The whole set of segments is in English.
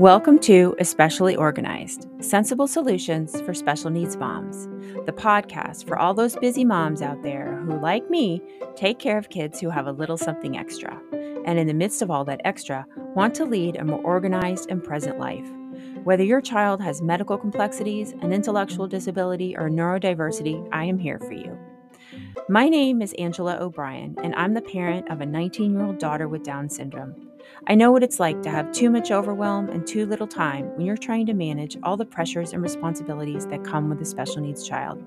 Welcome to Especially Organized Sensible Solutions for Special Needs Moms, the podcast for all those busy moms out there who, like me, take care of kids who have a little something extra, and in the midst of all that extra, want to lead a more organized and present life. Whether your child has medical complexities, an intellectual disability, or neurodiversity, I am here for you. My name is Angela O'Brien, and I'm the parent of a 19 year old daughter with Down syndrome. I know what it's like to have too much overwhelm and too little time when you're trying to manage all the pressures and responsibilities that come with a special needs child.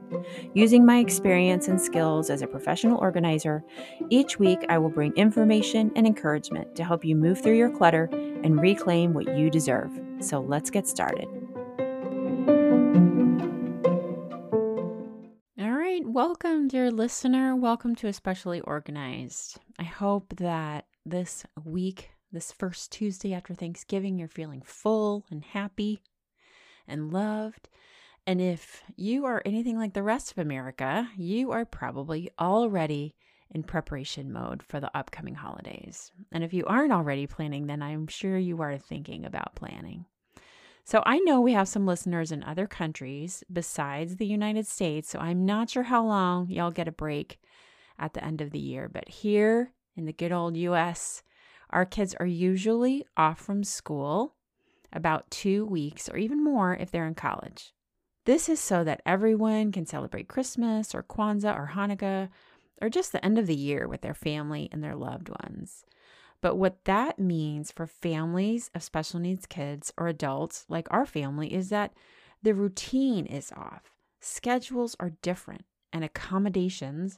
Using my experience and skills as a professional organizer, each week I will bring information and encouragement to help you move through your clutter and reclaim what you deserve. So let's get started. Welcome, dear listener. Welcome to Especially Organized. I hope that this week this first Tuesday after Thanksgiving, you're feeling full and happy and loved. And if you are anything like the rest of America, you are probably already in preparation mode for the upcoming holidays. And if you aren't already planning, then I'm sure you are thinking about planning. So I know we have some listeners in other countries besides the United States, so I'm not sure how long y'all get a break at the end of the year. But here in the good old US, our kids are usually off from school about two weeks or even more if they're in college. This is so that everyone can celebrate Christmas or Kwanzaa or Hanukkah or just the end of the year with their family and their loved ones. But what that means for families of special needs kids or adults like our family is that the routine is off, schedules are different, and accommodations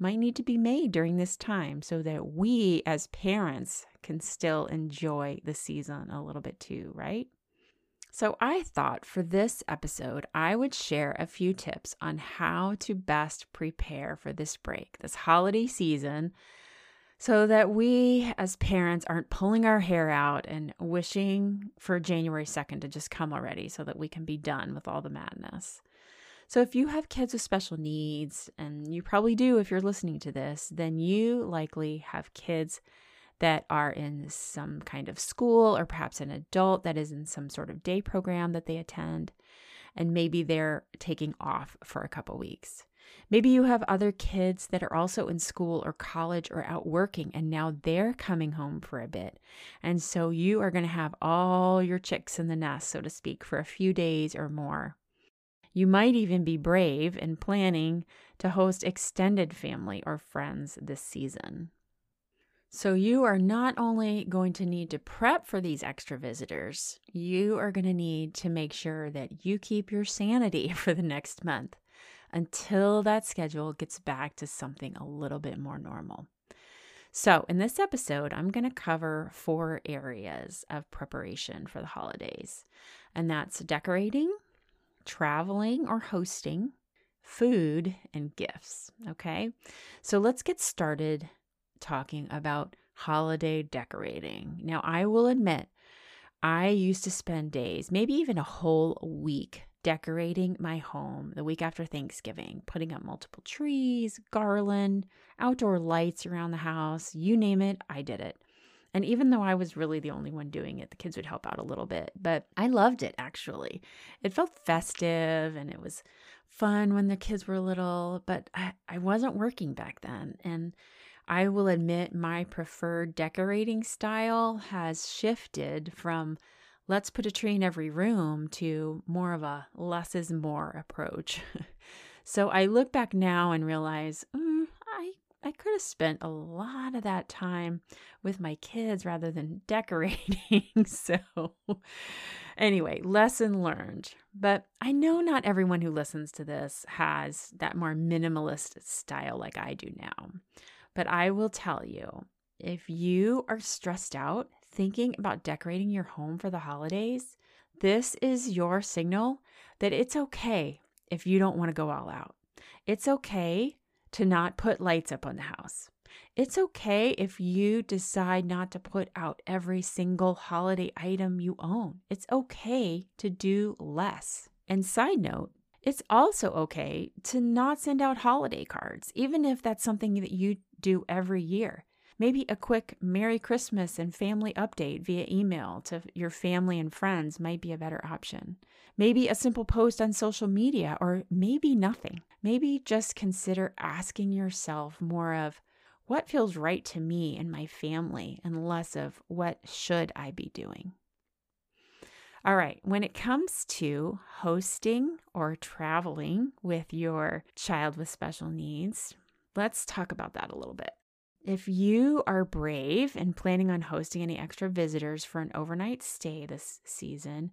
might need to be made during this time so that we as parents can still enjoy the season a little bit too, right? So, I thought for this episode, I would share a few tips on how to best prepare for this break, this holiday season, so that we as parents aren't pulling our hair out and wishing for January 2nd to just come already so that we can be done with all the madness. So, if you have kids with special needs, and you probably do if you're listening to this, then you likely have kids that are in some kind of school or perhaps an adult that is in some sort of day program that they attend. And maybe they're taking off for a couple weeks. Maybe you have other kids that are also in school or college or out working, and now they're coming home for a bit. And so you are going to have all your chicks in the nest, so to speak, for a few days or more. You might even be brave in planning to host extended family or friends this season. So, you are not only going to need to prep for these extra visitors, you are going to need to make sure that you keep your sanity for the next month until that schedule gets back to something a little bit more normal. So, in this episode, I'm going to cover four areas of preparation for the holidays, and that's decorating, traveling or hosting, food, and gifts. Okay, so let's get started talking about holiday decorating. Now, I will admit, I used to spend days, maybe even a whole week, decorating my home the week after Thanksgiving, putting up multiple trees, garland, outdoor lights around the house, you name it, I did it. And even though I was really the only one doing it, the kids would help out a little bit. But I loved it actually. It felt festive and it was fun when the kids were little, but I, I wasn't working back then. And I will admit my preferred decorating style has shifted from let's put a tree in every room to more of a less is more approach. so I look back now and realize mm, I I could have spent a lot of that time with my kids rather than decorating. so, anyway, lesson learned. But I know not everyone who listens to this has that more minimalist style like I do now. But I will tell you if you are stressed out thinking about decorating your home for the holidays, this is your signal that it's okay if you don't want to go all out. It's okay to not put lights up on the house. It's okay if you decide not to put out every single holiday item you own. It's okay to do less. And side note, It's also okay to not send out holiday cards, even if that's something that you do every year. Maybe a quick Merry Christmas and family update via email to your family and friends might be a better option. Maybe a simple post on social media, or maybe nothing. Maybe just consider asking yourself more of what feels right to me and my family, and less of what should I be doing. All right, when it comes to hosting or traveling with your child with special needs, let's talk about that a little bit. If you are brave and planning on hosting any extra visitors for an overnight stay this season,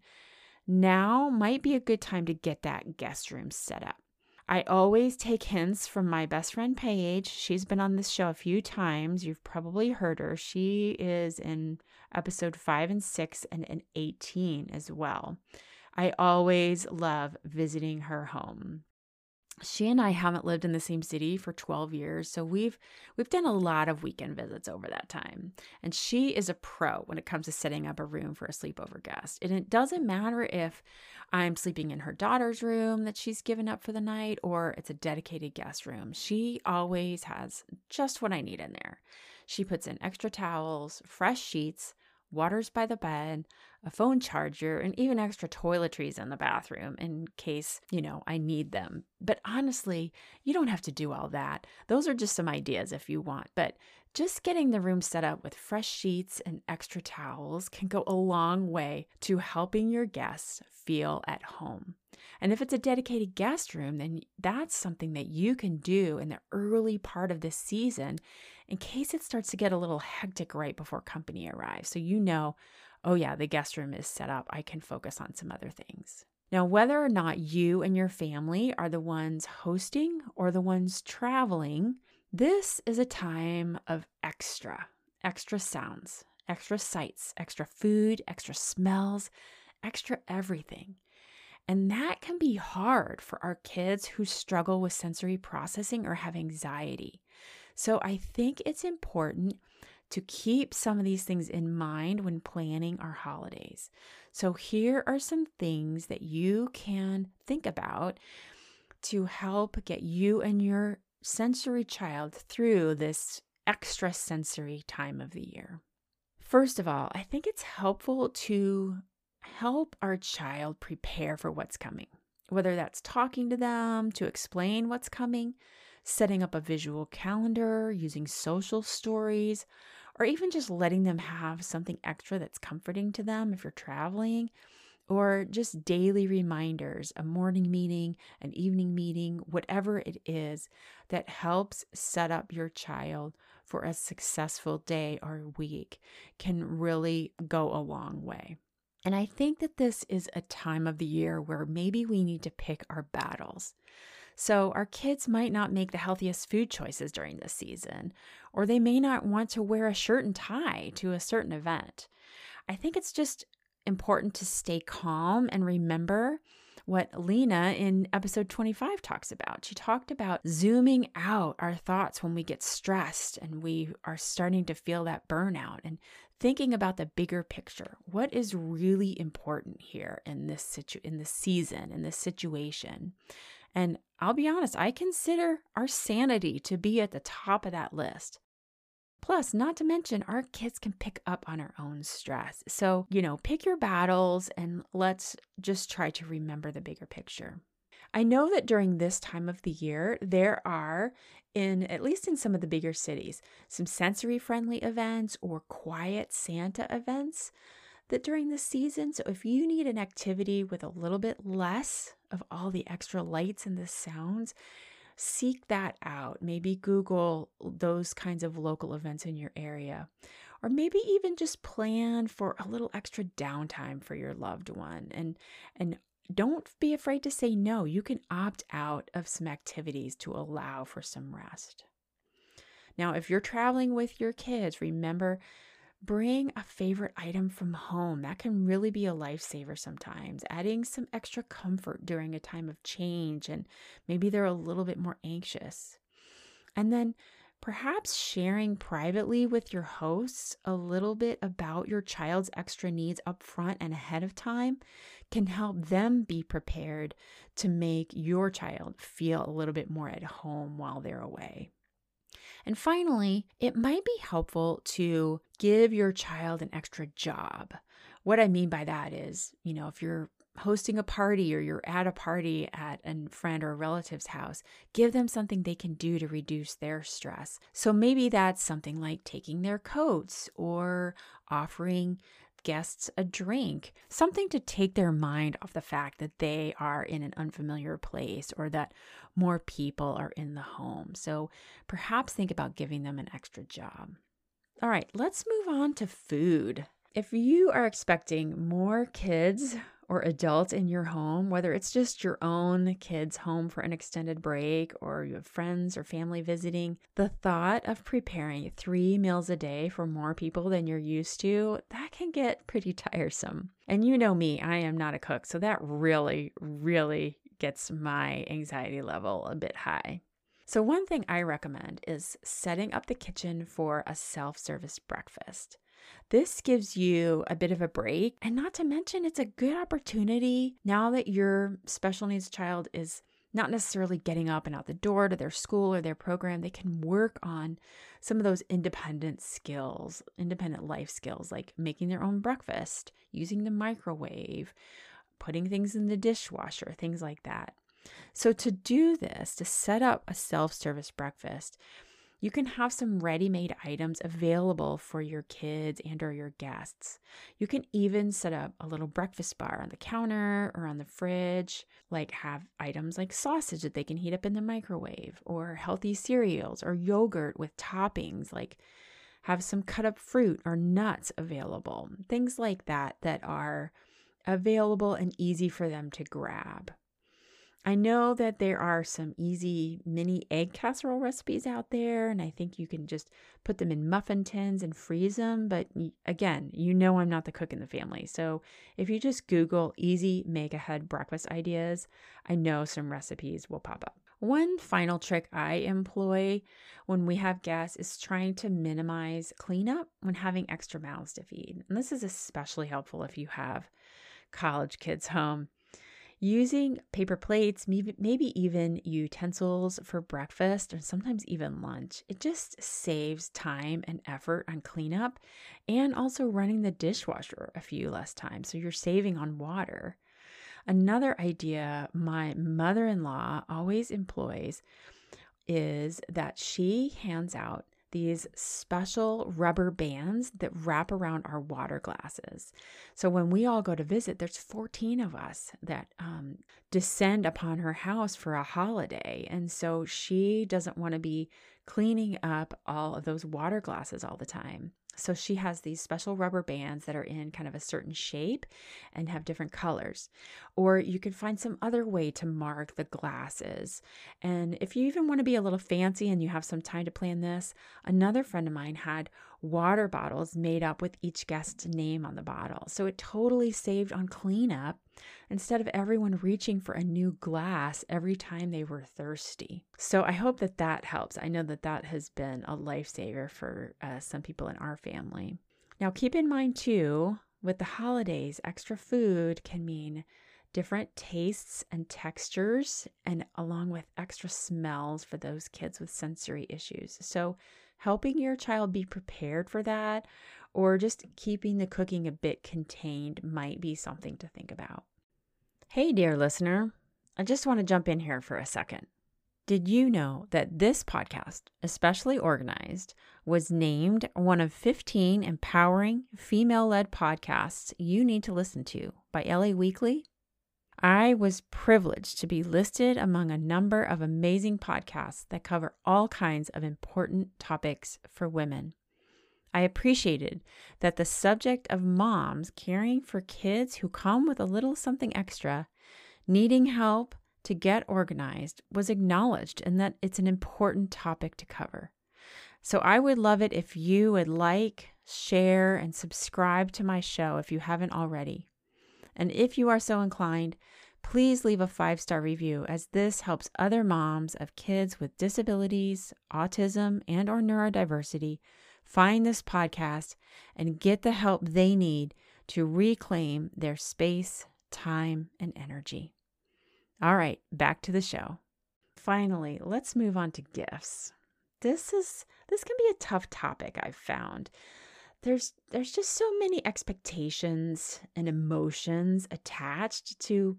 now might be a good time to get that guest room set up. I always take hints from my best friend Paige. She's been on this show a few times. You've probably heard her. She is in episode 5 and 6 and in 18 as well. I always love visiting her home she and I haven't lived in the same city for 12 years, so we've we've done a lot of weekend visits over that time. And she is a pro when it comes to setting up a room for a sleepover guest. And it doesn't matter if I'm sleeping in her daughter's room that she's given up for the night or it's a dedicated guest room. She always has just what I need in there. She puts in extra towels, fresh sheets, waters by the bed, a phone charger, and even extra toiletries in the bathroom in case, you know, I need them. But honestly, you don't have to do all that. Those are just some ideas if you want. But just getting the room set up with fresh sheets and extra towels can go a long way to helping your guests feel at home. And if it's a dedicated guest room, then that's something that you can do in the early part of this season in case it starts to get a little hectic right before company arrives. So you know, oh yeah, the guest room is set up. I can focus on some other things. Now, whether or not you and your family are the ones hosting or the ones traveling, this is a time of extra, extra sounds, extra sights, extra food, extra smells, extra everything. And that can be hard for our kids who struggle with sensory processing or have anxiety. So I think it's important to keep some of these things in mind when planning our holidays. So, here are some things that you can think about to help get you and your sensory child through this extra sensory time of the year. First of all, I think it's helpful to help our child prepare for what's coming, whether that's talking to them to explain what's coming, setting up a visual calendar, using social stories, or even just letting them have something extra that's comforting to them if you're traveling, or just daily reminders, a morning meeting, an evening meeting, whatever it is that helps set up your child for a successful day or week can really go a long way. And I think that this is a time of the year where maybe we need to pick our battles. So, our kids might not make the healthiest food choices during this season, or they may not want to wear a shirt and tie to a certain event. I think it's just important to stay calm and remember what Lena in episode 25 talks about. She talked about zooming out our thoughts when we get stressed and we are starting to feel that burnout and thinking about the bigger picture. What is really important here in this situ in this season, in this situation? And I'll be honest, I consider our sanity to be at the top of that list. Plus, not to mention, our kids can pick up on our own stress. So, you know, pick your battles and let's just try to remember the bigger picture. I know that during this time of the year, there are, in at least in some of the bigger cities, some sensory friendly events or quiet Santa events that during the season. So, if you need an activity with a little bit less of all the extra lights and the sounds, seek that out. Maybe Google those kinds of local events in your area. Or maybe even just plan for a little extra downtime for your loved one and and don't be afraid to say no. You can opt out of some activities to allow for some rest. Now, if you're traveling with your kids, remember Bring a favorite item from home. That can really be a lifesaver sometimes. Adding some extra comfort during a time of change and maybe they're a little bit more anxious. And then perhaps sharing privately with your hosts a little bit about your child's extra needs up front and ahead of time can help them be prepared to make your child feel a little bit more at home while they're away. And finally, it might be helpful to give your child an extra job. What I mean by that is, you know, if you're hosting a party or you're at a party at a friend or a relative's house, give them something they can do to reduce their stress. So maybe that's something like taking their coats or offering guests a drink, something to take their mind off the fact that they are in an unfamiliar place or that more people are in the home. So perhaps think about giving them an extra job. All right, let's move on to food. If you are expecting more kids or adult in your home, whether it's just your own kids home for an extended break or you have friends or family visiting, the thought of preparing three meals a day for more people than you're used to, that can get pretty tiresome. And you know me, I am not a cook, so that really, really gets my anxiety level a bit high. So, one thing I recommend is setting up the kitchen for a self service breakfast. This gives you a bit of a break. And not to mention, it's a good opportunity now that your special needs child is not necessarily getting up and out the door to their school or their program. They can work on some of those independent skills, independent life skills, like making their own breakfast, using the microwave, putting things in the dishwasher, things like that. So, to do this, to set up a self service breakfast, you can have some ready-made items available for your kids and or your guests. You can even set up a little breakfast bar on the counter or on the fridge, like have items like sausage that they can heat up in the microwave or healthy cereals or yogurt with toppings like have some cut up fruit or nuts available. Things like that that are available and easy for them to grab. I know that there are some easy mini egg casserole recipes out there, and I think you can just put them in muffin tins and freeze them. But again, you know I'm not the cook in the family. So if you just Google easy make ahead breakfast ideas, I know some recipes will pop up. One final trick I employ when we have guests is trying to minimize cleanup when having extra mouths to feed. And this is especially helpful if you have college kids home. Using paper plates, maybe even utensils for breakfast or sometimes even lunch, it just saves time and effort on cleanup and also running the dishwasher a few less times. So you're saving on water. Another idea my mother in law always employs is that she hands out these special rubber bands that wrap around our water glasses. So when we all go to visit, there's 14 of us that um, descend upon her house for a holiday. And so she doesn't want to be cleaning up all of those water glasses all the time. So she has these special rubber bands that are in kind of a certain shape and have different colors. Or you can find some other way to mark the glasses. And if you even want to be a little fancy and you have some time to plan this, another friend of mine had water bottles made up with each guest's name on the bottle. So it totally saved on cleanup instead of everyone reaching for a new glass every time they were thirsty. So I hope that that helps. I know that that has been a lifesaver for uh, some people in our family. Now, keep in mind too, with the holidays, extra food can mean different tastes and textures, and along with extra smells for those kids with sensory issues. So, helping your child be prepared for that or just keeping the cooking a bit contained might be something to think about. Hey, dear listener, I just want to jump in here for a second. Did you know that this podcast, Especially Organized, was named one of 15 empowering female led podcasts you need to listen to by LA Weekly? I was privileged to be listed among a number of amazing podcasts that cover all kinds of important topics for women. I appreciated that the subject of moms caring for kids who come with a little something extra, needing help to get organized, was acknowledged and that it's an important topic to cover. So I would love it if you would like, share, and subscribe to my show if you haven't already. And if you are so inclined, please leave a five star review as this helps other moms of kids with disabilities, autism, and or neurodiversity find this podcast and get the help they need to reclaim their space, time, and energy. All right, back to the show. Finally, let's move on to gifts. This is this can be a tough topic I've found. There's there's just so many expectations and emotions attached to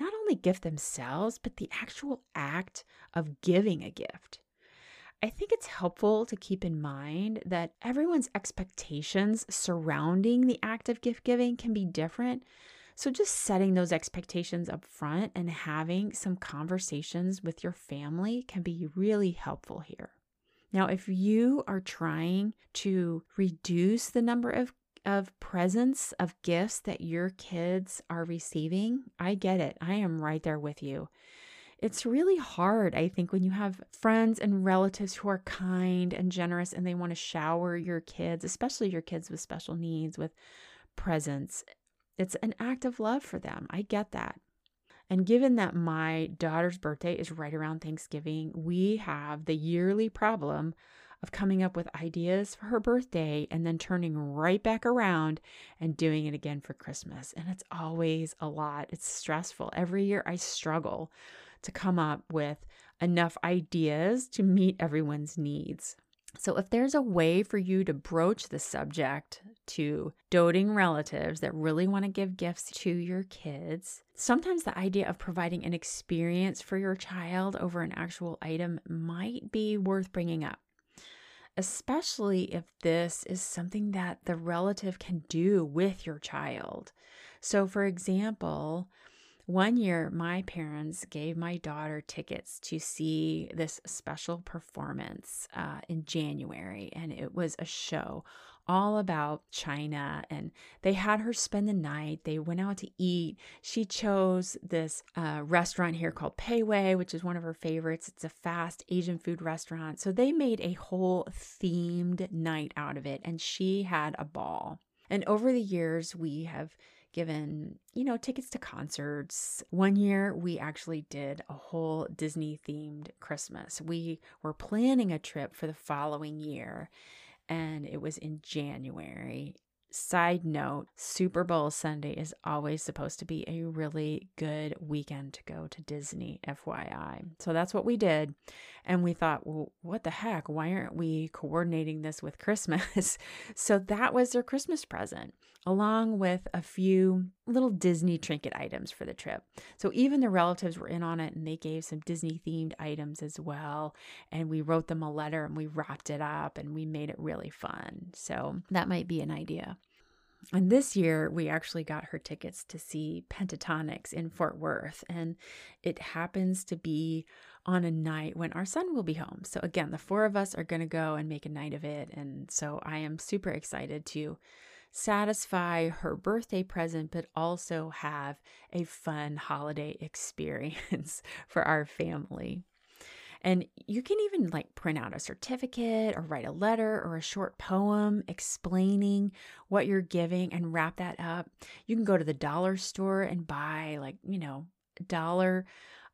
not only gift themselves, but the actual act of giving a gift. I think it's helpful to keep in mind that everyone's expectations surrounding the act of gift giving can be different. So, just setting those expectations up front and having some conversations with your family can be really helpful here. Now, if you are trying to reduce the number of of presents, of gifts that your kids are receiving, I get it. I am right there with you. It's really hard, I think, when you have friends and relatives who are kind and generous and they want to shower your kids, especially your kids with special needs, with presents. It's an act of love for them. I get that. And given that my daughter's birthday is right around Thanksgiving, we have the yearly problem of coming up with ideas for her birthday and then turning right back around and doing it again for Christmas. And it's always a lot. It's stressful. Every year I struggle to come up with enough ideas to meet everyone's needs. So, if there's a way for you to broach the subject to doting relatives that really want to give gifts to your kids, sometimes the idea of providing an experience for your child over an actual item might be worth bringing up especially if this is something that the relative can do with your child. So, for example, one year my parents gave my daughter tickets to see this special performance uh, in January, and it was a show all about China. And they had her spend the night. They went out to eat. She chose this uh, restaurant here called Pei Wei, which is one of her favorites. It's a fast Asian food restaurant. So they made a whole themed night out of it, and she had a ball. And over the years, we have given, you know, tickets to concerts. One year we actually did a whole Disney themed Christmas. We were planning a trip for the following year and it was in January. Side note Super Bowl Sunday is always supposed to be a really good weekend to go to Disney, FYI. So that's what we did. And we thought, well, what the heck? Why aren't we coordinating this with Christmas? so that was their Christmas present along with a few little Disney trinket items for the trip. So even the relatives were in on it and they gave some Disney themed items as well. And we wrote them a letter and we wrapped it up and we made it really fun. So that might be an idea. And this year, we actually got her tickets to see Pentatonix in Fort Worth. And it happens to be on a night when our son will be home. So, again, the four of us are going to go and make a night of it. And so I am super excited to satisfy her birthday present, but also have a fun holiday experience for our family. And you can even like print out a certificate or write a letter or a short poem explaining what you're giving and wrap that up. You can go to the dollar store and buy like, you know, dollar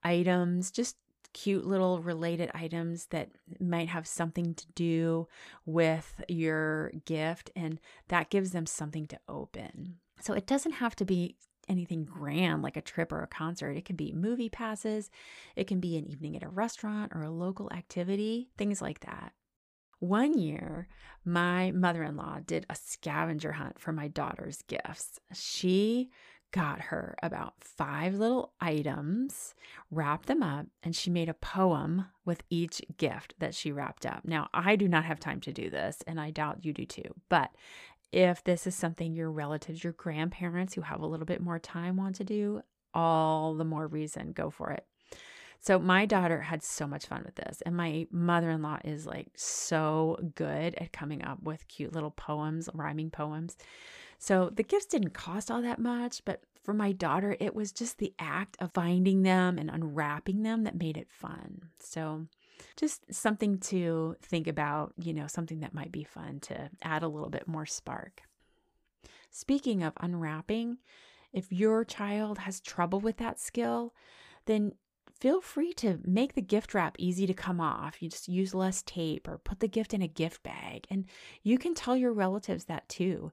items, just cute little related items that might have something to do with your gift, and that gives them something to open. So it doesn't have to be anything grand like a trip or a concert. It can be movie passes, it can be an evening at a restaurant or a local activity, things like that. One year, my mother in law did a scavenger hunt for my daughter's gifts. She got her about five little items, wrapped them up, and she made a poem with each gift that she wrapped up. Now, I do not have time to do this, and I doubt you do too. But if this is something your relatives, your grandparents who have a little bit more time want to do, all the more reason, go for it. So, my daughter had so much fun with this, and my mother in law is like so good at coming up with cute little poems, rhyming poems. So the gifts didn't cost all that much, but for my daughter, it was just the act of finding them and unwrapping them that made it fun. So just something to think about, you know, something that might be fun to add a little bit more spark. Speaking of unwrapping, If your child has trouble with that skill, then feel free to make the gift wrap easy to come off. You just use less tape or put the gift in a gift bag. And you can tell your relatives that too.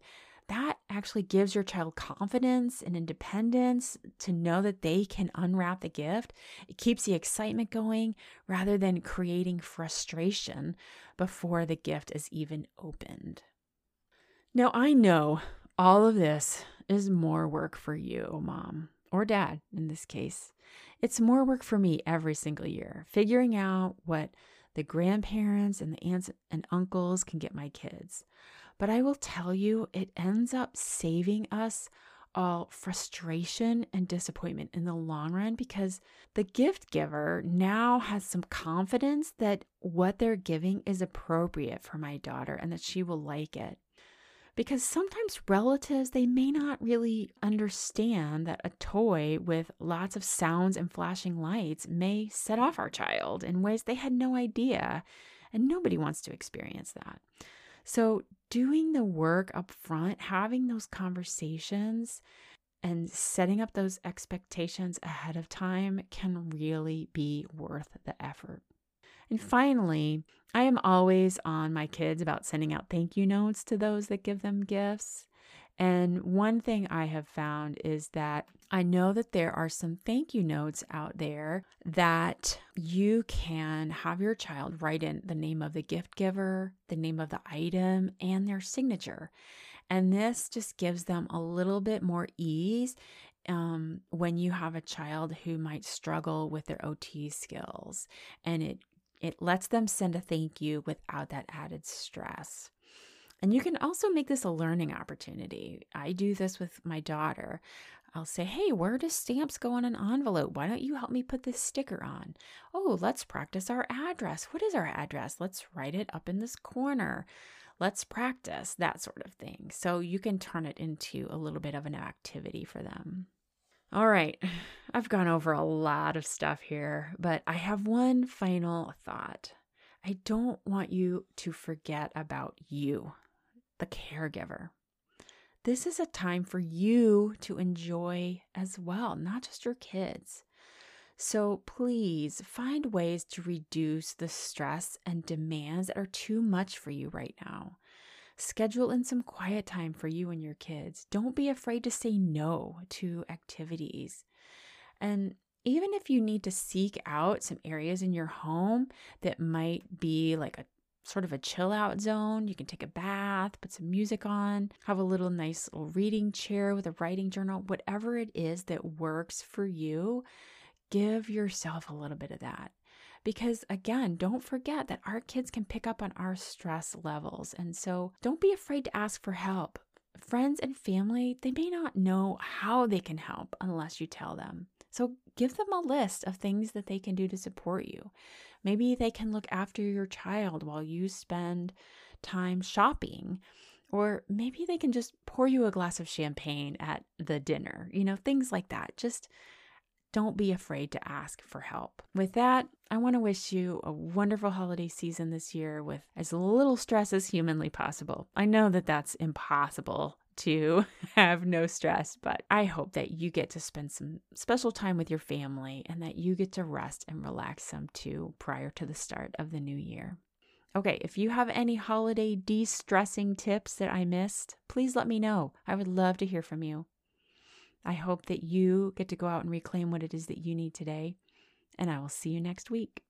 That actually gives your child confidence and independence to know that they can unwrap the gift. It keeps the excitement going rather than creating frustration before the gift is even opened. Now, I know all of this is more work for you, mom, or dad in this case. It's more work for me every single year, figuring out what the grandparents and the aunts and uncles can get my kids. But I will tell you, it ends up saving us all frustration and disappointment in the long run because the gift giver now has some confidence that what they're giving is appropriate for my daughter and that she will like it. Because sometimes relatives they may not really understand that a toy with lots of sounds and flashing lights may set off our child in ways they had no idea and nobody wants to experience that. So doing the work up front having those conversations and setting up those expectations ahead of time can really be worth the effort and mm. finally, I am always on my kids about sending out thank you notes to those that give them gifts. And one thing I have found is that I know that there are some thank you notes out there that you can have your child write in the name of the gift giver, the name of the item, and their signature. And this just gives them a little bit more ease um, when you have a child who might struggle with their OT skills. And it it lets them send a thank you without that added stress. And you can also make this a learning opportunity. I do this with my daughter. I'll say, Hey, where do stamps go on an envelope? Why don't you help me put this sticker on? Oh, let's practice our address. What is our address? Let's write it up in this corner. Let's practice that sort of thing. So you can turn it into a little bit of an activity for them. All right, I've gone over a lot of stuff here, but I have one final thought. I don't want you to forget about you, the caregiver. This is a time for you to enjoy as well, not just your kids. So please find ways to reduce the stress and demands that are too much for you right now. Schedule in some quiet time for you and your kids. Don't be afraid to say no to activities. And even if you need to seek out some areas in your home that might be like a sort of a chill out zone, you can take a bath, put some music on, have a little nice little reading chair with a writing journal, whatever it is that works for you, give yourself a little bit of that. Because again, don't forget that our kids can pick up on our stress levels. And so don't be afraid to ask for help. Friends and family, they may not know how they can help unless you tell them. So give them a list of things that they can do to support you. Maybe they can look after your child while you spend time shopping. Or maybe they can just pour you a glass of champagne at the dinner, you know, things like that. Just don't be afraid to ask for help. With that, I want to wish you a wonderful holiday season this year with as little stress as humanly possible. I know that that's impossible to have no stress, but I hope that you get to spend some special time with your family and that you get to rest and relax some too prior to the start of the new year. Okay, if you have any holiday de stressing tips that I missed, please let me know. I would love to hear from you. I hope that you get to go out and reclaim what it is that you need today. And I will see you next week.